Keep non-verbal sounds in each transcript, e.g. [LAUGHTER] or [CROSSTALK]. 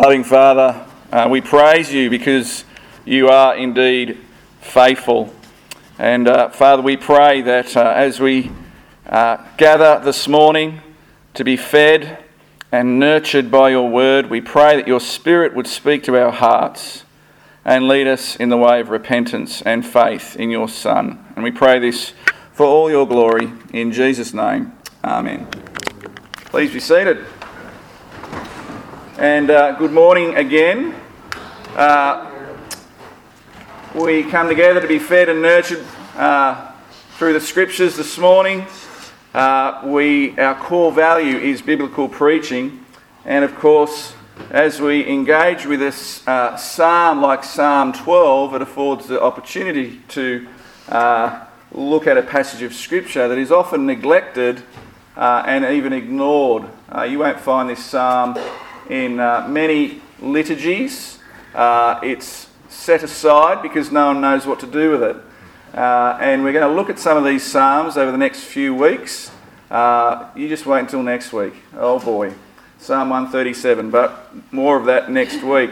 Loving Father, uh, we praise you because you are indeed faithful. And uh, Father, we pray that uh, as we uh, gather this morning to be fed and nurtured by your word, we pray that your Spirit would speak to our hearts and lead us in the way of repentance and faith in your Son. And we pray this for all your glory. In Jesus' name, Amen. Please be seated. And uh, good morning again. Uh, we come together to be fed and nurtured uh, through the scriptures this morning. Uh, we, our core value is biblical preaching, and of course, as we engage with this uh, psalm like Psalm 12, it affords the opportunity to uh, look at a passage of scripture that is often neglected and even ignored. you won't find this psalm in uh, many liturgies. Uh, it's set aside because no one knows what to do with it. Uh, and we're going to look at some of these Psalms over the next few weeks. You just wait until next week. Oh boy. Psalm 137, but more of that next week.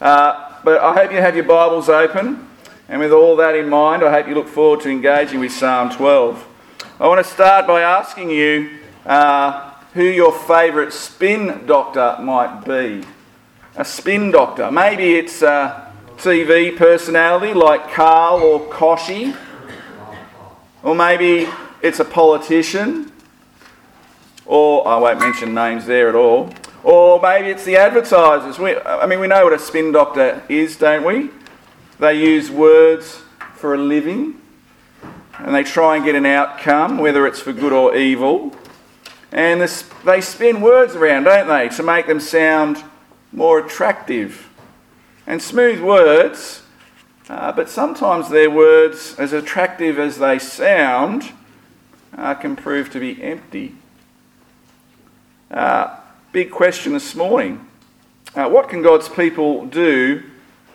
Uh, but I hope you have your Bibles open. And with all that in mind, I hope you look forward to engaging with Psalm 12. I want to start by asking you uh, who your favourite spin doctor might be. A spin doctor. Maybe it's uh, a TV personality like Karl or Kochie. Or maybe it's a politician. Or I won't mention names there at all. Or maybe it's the advertisers. We, I mean, we know what a spin doctor is, don't we? They use words for a living and they try and get an outcome, whether it's for good or evil. And this, they spin words around, don't they, to make them sound more attractive. And smooth words, uh, but sometimes their words, as attractive as they sound, uh, can prove to be empty. Uh, big question this morning. Uh, what can God's people do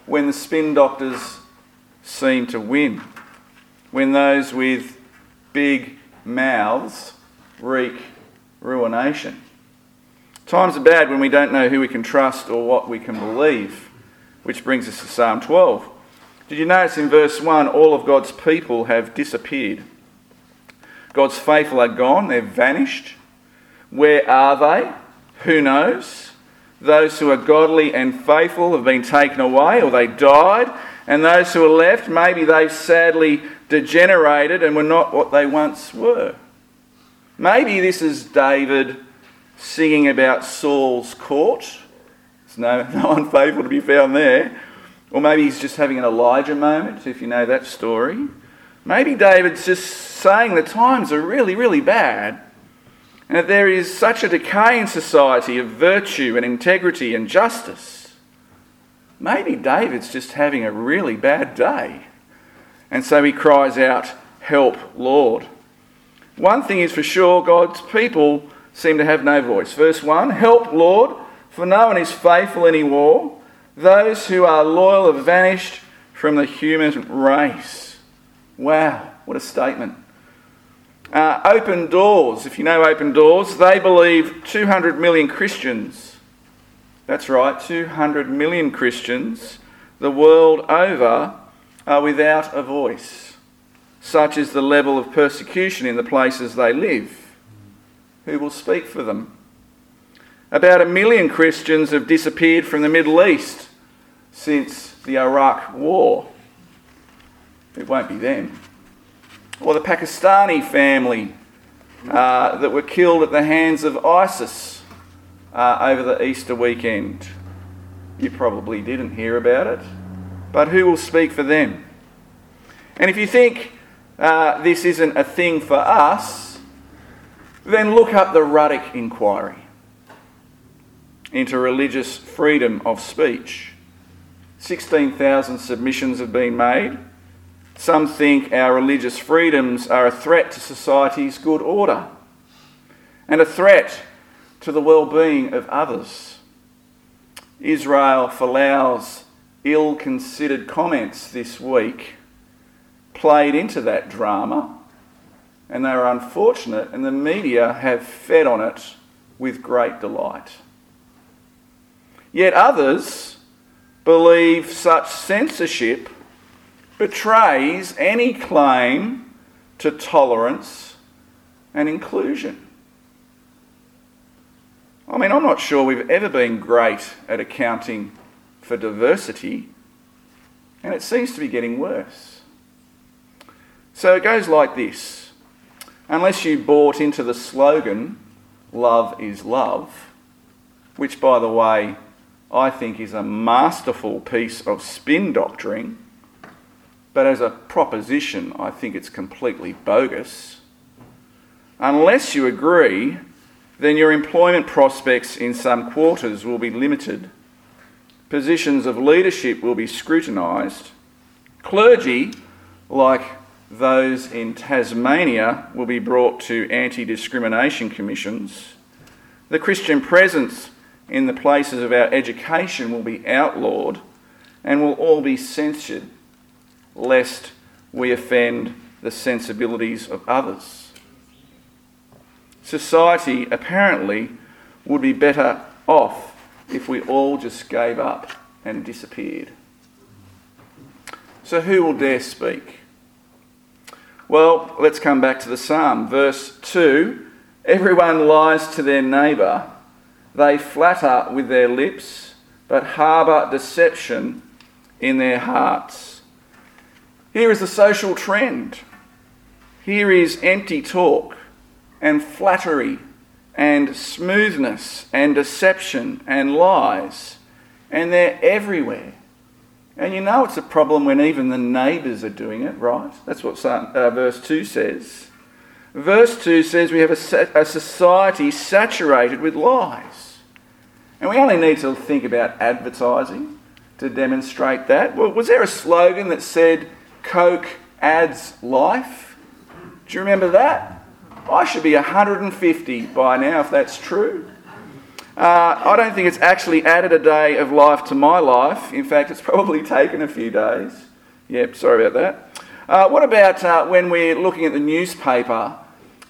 when the spin doctors seem to win? When those with big mouths wreak ruination. Times are bad when we don't know who we can trust or what we can believe, which brings us to Psalm 12. Did you notice in verse 1 all of God's people have disappeared? God's faithful are gone, they've vanished. Where are they? Who knows? Those who are godly and faithful have been taken away or they died, and those who are left, maybe they've sadly degenerated and were not what they once were. Maybe this is David singing about Saul's court. There's no, [LAUGHS] no one faithful to be found there. Or maybe he's just having an Elijah moment, if you know that story. Maybe David's just saying the times are really, really bad. And that there is such a decay in society of virtue and integrity and justice. Maybe David's just having a really bad day. And so he cries out, Help, Lord. One thing is for sure God's people seem to have no voice. Verse 1 Help, Lord, for no one is faithful anymore. Those who are loyal have vanished from the human race. Wow, what a statement. Uh, open Doors, if you know Open Doors, they believe 200 million Christians, that's right, 200 million Christians the world over are without a voice such is the level of persecution in the places they live. Who will speak for them? About a million Christians have disappeared from the Middle East since the Iraq War. It won't be them. Or the Pakistani family uh, that were killed at the hands of ISIS uh, over the Easter weekend. You probably didn't hear about it. But who will speak for them? And if you think uh, this isn't a thing for us, then look up the Ruddock Inquiry into religious freedom of speech. 16,000 submissions have been made. Some think our religious freedoms are a threat to society's good order and a threat to the well being of others. Israel Folau's ill considered comments this week played into that drama, and they were unfortunate, and the media have fed on it with great delight. Yet others believe such censorship betrays any claim to tolerance and inclusion. I mean, I'm not sure we've ever been great at accounting for diversity, and it seems to be getting worse. So it goes like this Unless you bought into the slogan, love is love, which, by the way, I think is a masterful piece of spin doctoring, but as a proposition, I think it's completely bogus. Unless you agree, then your employment prospects in some quarters will be limited. Positions of leadership will be scrutinised. Clergy, like those in Tasmania will be brought to anti discrimination commissions. The Christian presence in the places of our education will be outlawed and will all be censured lest we offend the sensibilities of others. Society apparently would be better off if we all just gave up and disappeared. So, who will dare speak? Well, let's come back to the psalm. Verse 2 Everyone lies to their neighbour, they flatter with their lips, but harbour deception in their hearts. Here is the social trend. Here is empty talk and flattery and smoothness and deception and lies, and they're everywhere. And you know it's a problem when even the neighbours are doing it, right? That's what uh, verse 2 says. Verse 2 says we have a, a society saturated with lies. And we only need to think about advertising to demonstrate that. Well, was there a slogan that said, Coke adds life? Do you remember that? I should be 150 by now if that's true. Uh, I don't think it's actually added a day of life to my life. In fact, it's probably [LAUGHS] taken a few days. Yep, sorry about that. Uh, what about uh, when we're looking at the newspaper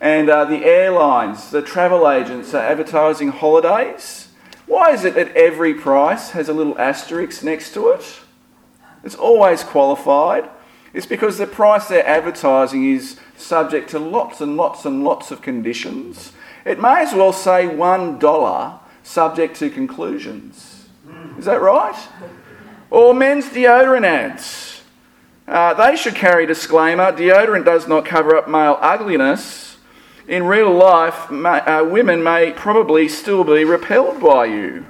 and uh, the airlines, the travel agents are advertising holidays? Why is it that every price has a little asterisk next to it? It's always qualified. It's because the price they're advertising is subject to lots and lots and lots of conditions. It may as well say $1 subject to conclusions. Is that right? Or men's deodorant ads. Uh, they should carry disclaimer deodorant does not cover up male ugliness. In real life, uh, women may probably still be repelled by you.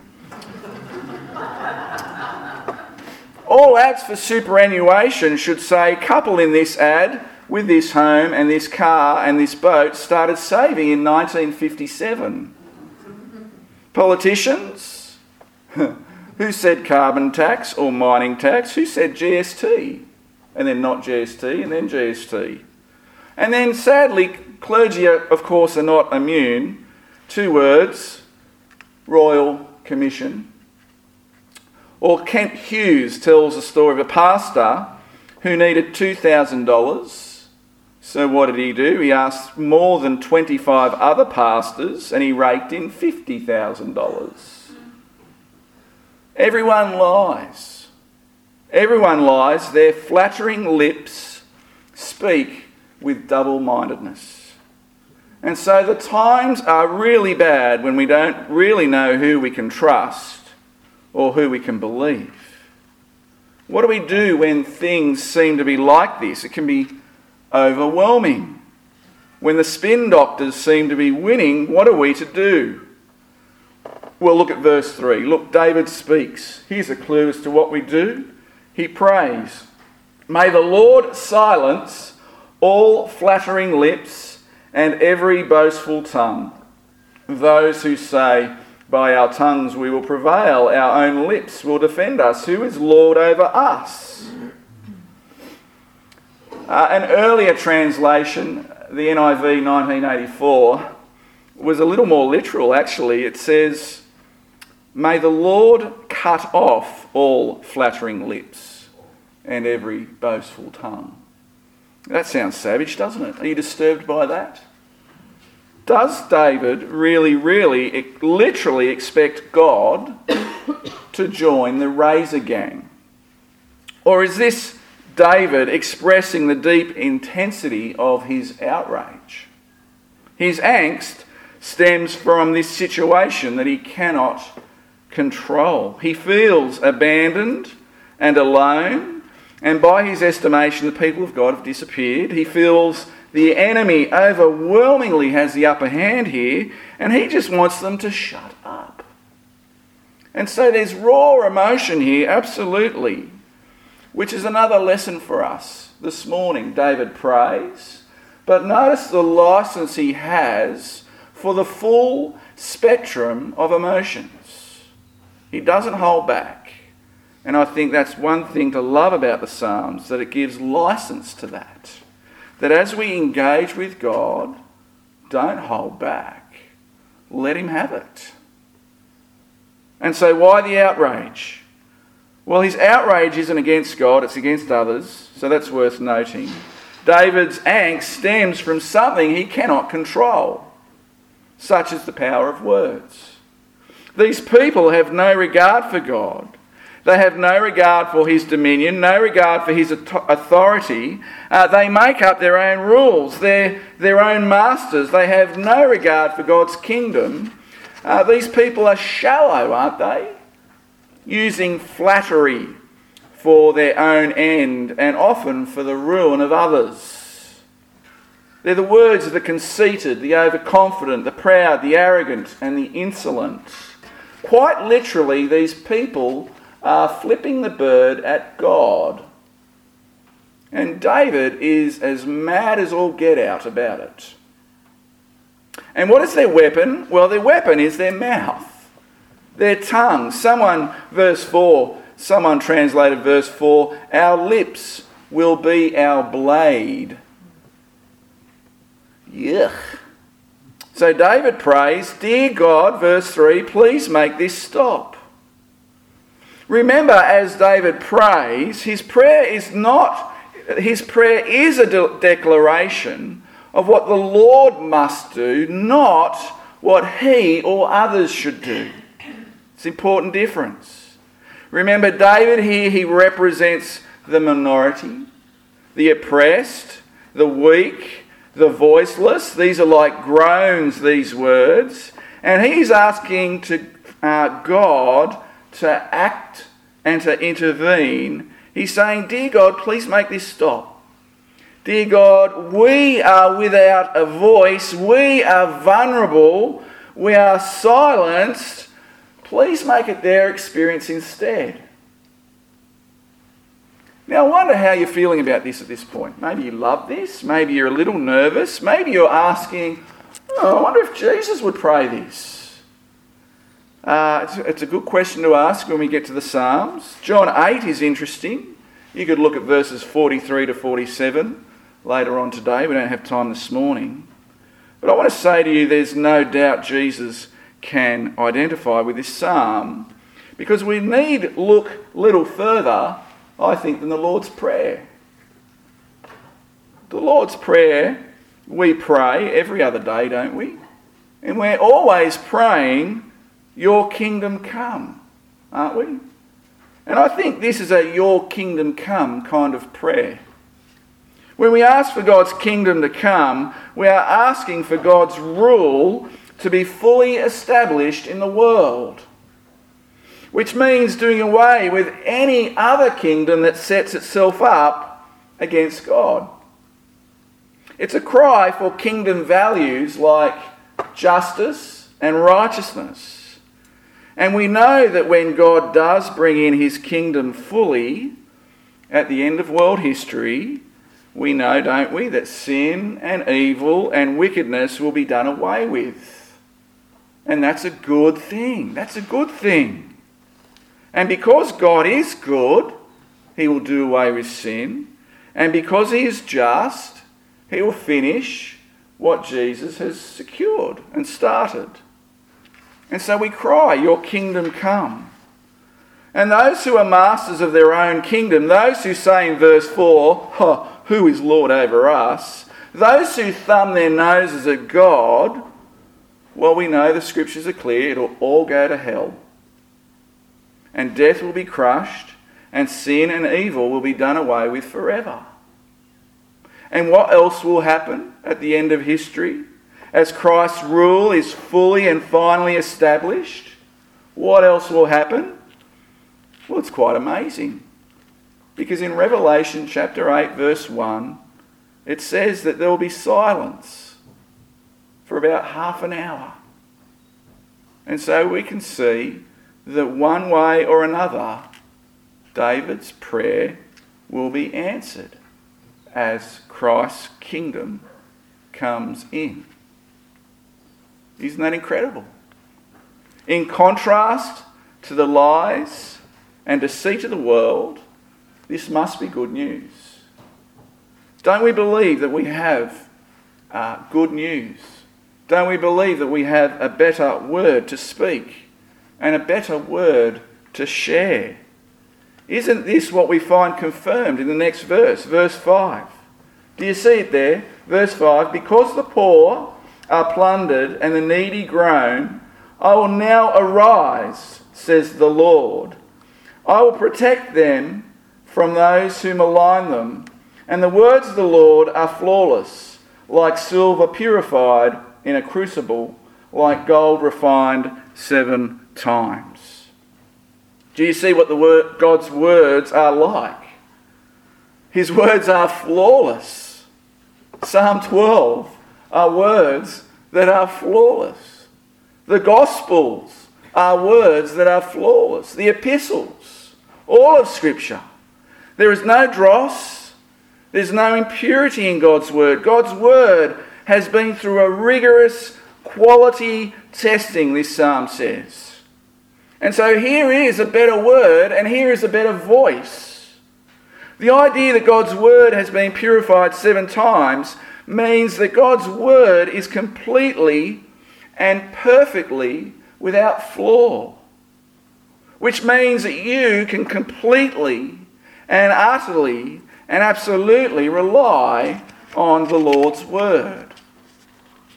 All ads for superannuation should say couple in this ad with this home and this car and this boat started saving in 1957. Politicians? [LAUGHS] Who said carbon tax or mining tax? Who said GST? And then not GST, and then GST. And then sadly, clergy, of course, are not immune. Two words Royal Commission. Or Kent Hughes tells the story of a pastor who needed $2,000 so, what did he do? He asked more than 25 other pastors and he raked in $50,000. Everyone lies. Everyone lies. Their flattering lips speak with double mindedness. And so the times are really bad when we don't really know who we can trust or who we can believe. What do we do when things seem to be like this? It can be overwhelming. When the spin doctors seem to be winning, what are we to do? Well, look at verse 3. Look, David speaks. Here's a clue as to what we do. He prays, May the Lord silence all flattering lips and every boastful tongue. Those who say, By our tongues we will prevail, our own lips will defend us. Who is Lord over us? Uh, an earlier translation, the NIV 1984, was a little more literal actually. It says, May the Lord cut off all flattering lips and every boastful tongue. That sounds savage, doesn't it? Are you disturbed by that? Does David really, really, literally expect God [COUGHS] to join the Razor Gang? Or is this David expressing the deep intensity of his outrage? His angst stems from this situation that he cannot control. He feels abandoned and alone, and by his estimation, the people of God have disappeared. He feels the enemy overwhelmingly has the upper hand here, and he just wants them to shut up. And so there's raw emotion here, absolutely, which is another lesson for us. This morning, David prays, but notice the license he has for the full spectrum of emotions. He doesn't hold back. And I think that's one thing to love about the Psalms, that it gives license to that. That as we engage with God, don't hold back. Let Him have it. And so, why the outrage? Well, his outrage isn't against God, it's against others, so that's worth noting. David's angst stems from something he cannot control such as the power of words. These people have no regard for God. They have no regard for his dominion, no regard for his authority. Uh, they make up their own rules, they're their own masters. They have no regard for God's kingdom. Uh, these people are shallow, aren't they? Using flattery for their own end and often for the ruin of others. They're the words of the conceited, the overconfident, the proud, the arrogant, and the insolent. Quite literally, these people are flipping the bird at God. And David is as mad as all get out about it. And what is their weapon? Well, their weapon is their mouth, their tongue. Someone, verse 4, someone translated verse 4, our lips will be our blade. Yuck. So David prays, Dear God, verse 3, please make this stop. Remember, as David prays, his prayer is not, his prayer is a de- declaration of what the Lord must do, not what he or others should do. An important difference. Remember, David here, he represents the minority, the oppressed, the weak, the voiceless. These are like groans, these words. And he's asking to uh, God to act and to intervene. He's saying, Dear God, please make this stop. Dear God, we are without a voice. We are vulnerable. We are silenced. Please make it their experience instead. Now, I wonder how you're feeling about this at this point. Maybe you love this. Maybe you're a little nervous. Maybe you're asking, oh, I wonder if Jesus would pray this. Uh, it's, it's a good question to ask when we get to the Psalms. John 8 is interesting. You could look at verses 43 to 47 later on today. We don't have time this morning. But I want to say to you, there's no doubt Jesus can identify with this psalm because we need look little further I think, than the Lord's Prayer. The Lord's Prayer, we pray every other day, don't we? And we're always praying, Your kingdom come, aren't we? And I think this is a Your kingdom come kind of prayer. When we ask for God's kingdom to come, we are asking for God's rule to be fully established in the world which means doing away with any other kingdom that sets itself up against God. It's a cry for kingdom values like justice and righteousness. And we know that when God does bring in his kingdom fully at the end of world history, we know, don't we, that sin and evil and wickedness will be done away with. And that's a good thing. That's a good thing. And because God is good, He will do away with sin. And because He is just, He will finish what Jesus has secured and started. And so we cry, Your kingdom come. And those who are masters of their own kingdom, those who say in verse 4, oh, Who is Lord over us? Those who thumb their noses at God, well, we know the scriptures are clear, it'll all go to hell. and death will be crushed, and sin and evil will be done away with forever. And what else will happen at the end of history? As Christ's rule is fully and finally established, what else will happen? Well, it's quite amazing. Because in Revelation chapter 8, verse 1, it says that there will be silence for about half an hour. And so we can see that one way or another, David's prayer will be answered as Christ's kingdom comes in. Isn't that incredible? In contrast to the lies and deceit of the world, this must be good news. Don't we believe that we have uh, good news? Don't we believe that we have a better word to speak and a better word to share? Isn't this what we find confirmed in the next verse, verse 5? Do you see it there? Verse 5 Because the poor are plundered and the needy groan, I will now arise, says the Lord. I will protect them from those who malign them. And the words of the Lord are flawless, like silver purified in a crucible, like gold refined seven times. Do you see what the word, God's words are like? His words are flawless. Psalm 12 are words that are flawless. The Gospels are words that are flawless. The epistles, all of Scripture. There is no dross, there's no impurity in God's Word. God's Word has been through a rigorous quality testing, this psalm says. And so here is a better word and here is a better voice the idea that God's word has been purified seven times means that God's word is completely and perfectly without flaw, which means that you can completely and utterly and absolutely rely on the Lord's word.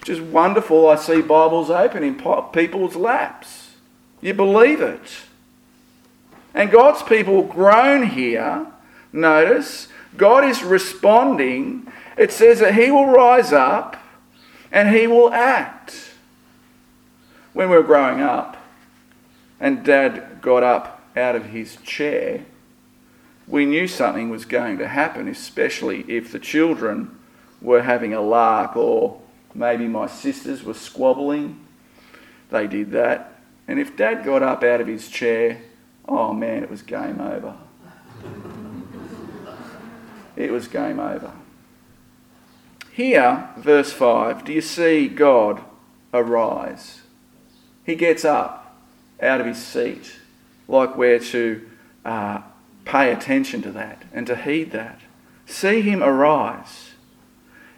Is wonderful. I see Bibles open in people's laps. You believe it. And God's people groan here Notice, God is responding. It says that He will rise up and He will act. When we were growing up and Dad got up out of his chair, we knew something was going to happen, especially if the children were having a lark or maybe my sisters were squabbling. They did that. And if Dad got up out of his chair, oh man, it was game over it was game over. Here, verse 5, do you see God arise? He gets up out of his seat, like we're to uh, pay attention to that and to heed that. See him arise.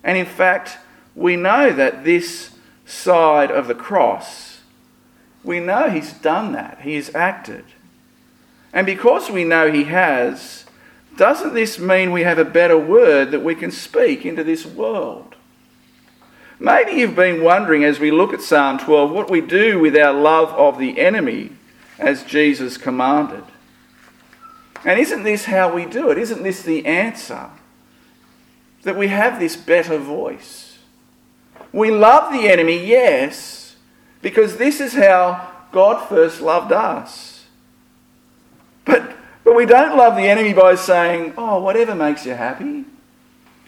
And in fact, we know that this side of the cross, we know he's done that, he has acted. And because we know he has, doesn't this mean we have a better word that we can speak into this world? Maybe you've been wondering as we look at Psalm 12 what we do with our love of the enemy as Jesus commanded. And isn't this how we do it? Isn't this the answer? That we have this better voice. We love the enemy, yes, because this is how God first loved us. But but we don't love the enemy by saying, oh, whatever makes you happy.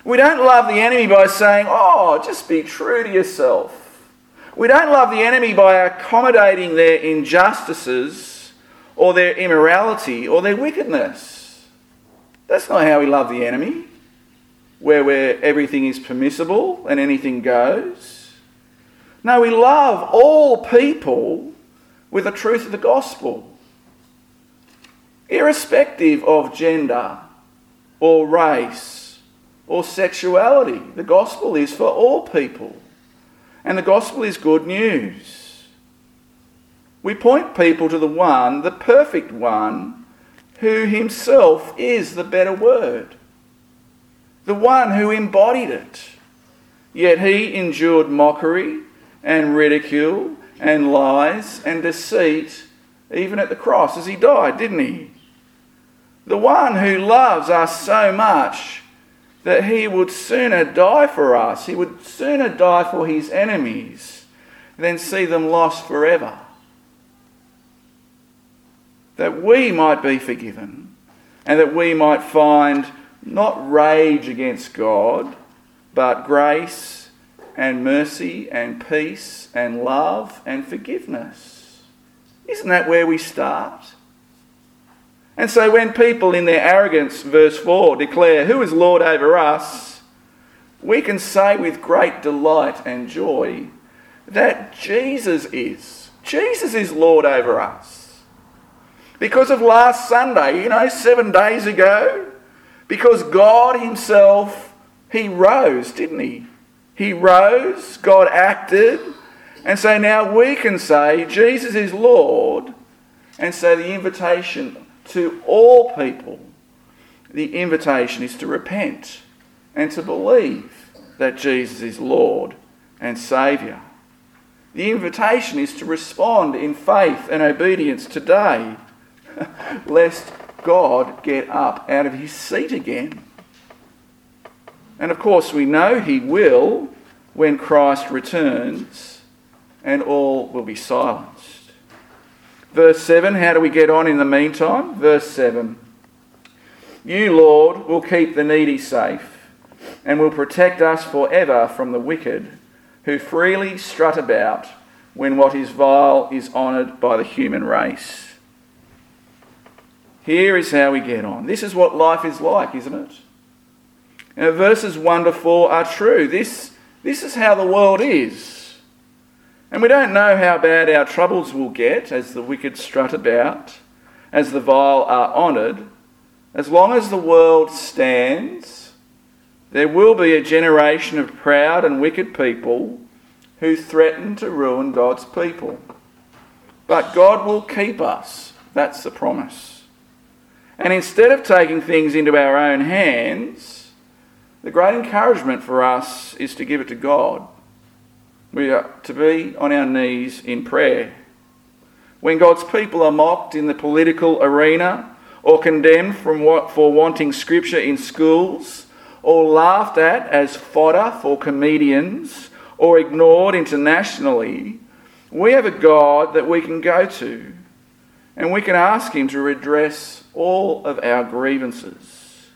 We don't love the enemy by saying, oh, just be true to yourself. We don't love the enemy by accommodating their injustices or their immorality or their wickedness. That's not how we love the enemy, where, where everything is permissible and anything goes. No, we love all people with the truth of the gospel irrespective of gender or race or sexuality. The gospel is for all people, and the gospel is good news. We point people to the one, the perfect one, who himself is the better word, the one who embodied it. Yet he endured mockery and ridicule and lies and deceit even at the cross as he died, didn't he? The one who loves us so much that he would sooner die for us, he would sooner die for his enemies than see them lost forever. That we might be forgiven and that we might find not rage against God, but grace and mercy and peace and love and forgiveness. Isn't that where we start? And so when people in their arrogance, verse 4, declare, Who is Lord over us? we can say with great delight and joy that Jesus is. Jesus is Lord over us. Because of last Sunday, you know, seven days ago, because God Himself, He rose, didn't He? He rose, God acted, and so now we can say Jesus is Lord, and so the invitation to all people, the invitation is to repent and to believe that Jesus is Lord and Saviour. The invitation is to respond in faith and obedience today, [LAUGHS] lest God get up out of his seat again. And of course, we know he will when Christ returns and all will be silenced. Verse 7, how do we get on in the meantime? Verse 7 You, Lord, will keep the needy safe and will protect us forever from the wicked who freely strut about when what is vile is honoured by the human race. Here is how we get on. This is what life is like, isn't it? Now, verses 1 to 4 are true. This, this is how the world is. And we don't know how bad our troubles will get as the wicked strut about, as the vile are honoured. As long as the world stands, there will be a generation of proud and wicked people who threaten to ruin God's people. But God will keep us. That's the promise. And instead of taking things into our own hands, the great encouragement for us is to give it to God. We are to be on our knees in prayer. When God's people are mocked in the political arena or condemned what, for wanting scripture in schools or laughed at as fodder for comedians or ignored internationally, we have a God that we can go to and we can ask Him to redress all of our grievances.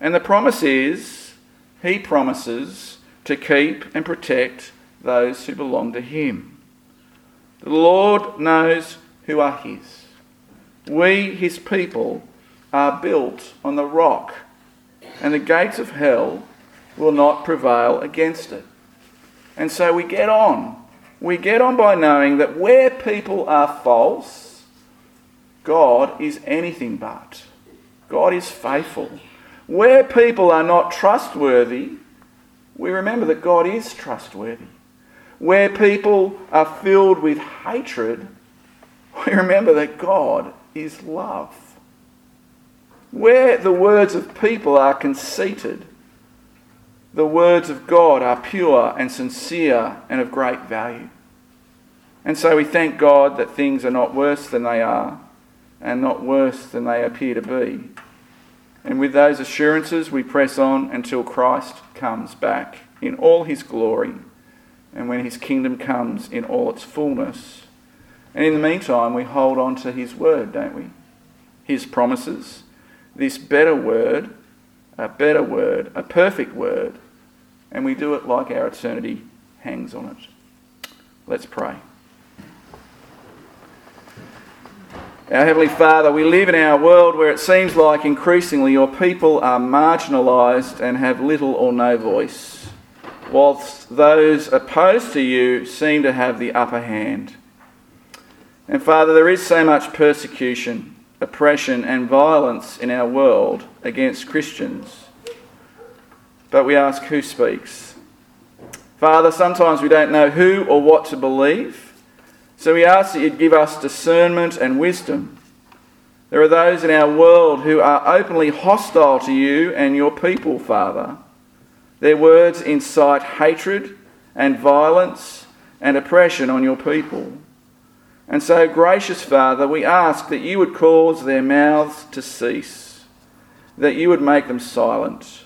And the promise is, He promises to keep and protect those who belong to him. The Lord knows who are his. We, his people, are built on the rock, and the gates of hell will not prevail against it. And so we get on. We get on by knowing that where people are false, God is anything but. God is faithful. Where people are not trustworthy, we remember that God is trustworthy. Where people are filled with hatred, we remember that God is love. Where the words of people are conceited, the words of God are pure and sincere and of great value. And so we thank God that things are not worse than they are and not worse than they appear to be. And with those assurances, we press on until Christ comes back in all his glory and when his kingdom comes in all its fullness. And in the meantime, we hold on to his word, don't we? His promises. This better word, a better word, a perfect word, and we do it like our eternity hangs on it. Let's pray. Our Heavenly Father, we live in our world where it seems like increasingly your people are marginalised and have little or no voice whilst those opposed to you seem to have the upper hand. And Father, there is so much persecution, oppression, and violence in our world against Christians. But we ask who speaks. Father, sometimes we don't know who or what to believe, so we ask that you'd give us discernment and wisdom. There are those in our world who are openly hostile to you and your people, Father. Their words incite hatred and violence and oppression on your people. And so, gracious Father, we ask that you would cause their mouths to cease, that you would make them silent.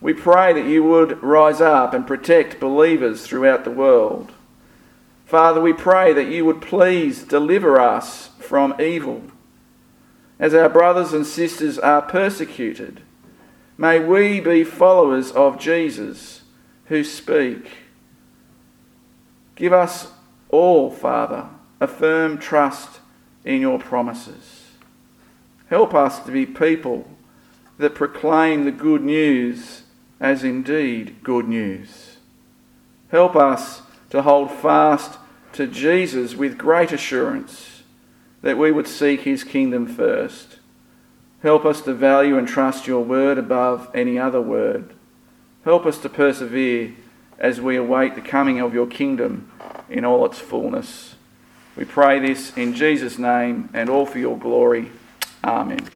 We pray that you would rise up and protect believers throughout the world. Father, we pray that you would please deliver us from evil. As our brothers and sisters are persecuted, may we be followers of Jesus who speak. Give us all, Father, a firm trust in your promises. Help us to be people that proclaim the good news as indeed good news. Help us to hold fast to Jesus with great assurance that we would seek his kingdom first. Help us to value and trust your word above any other word. Help us to persevere as we await the coming of your kingdom in all its fullness. We pray this in Jesus' name and all for your glory. Amen.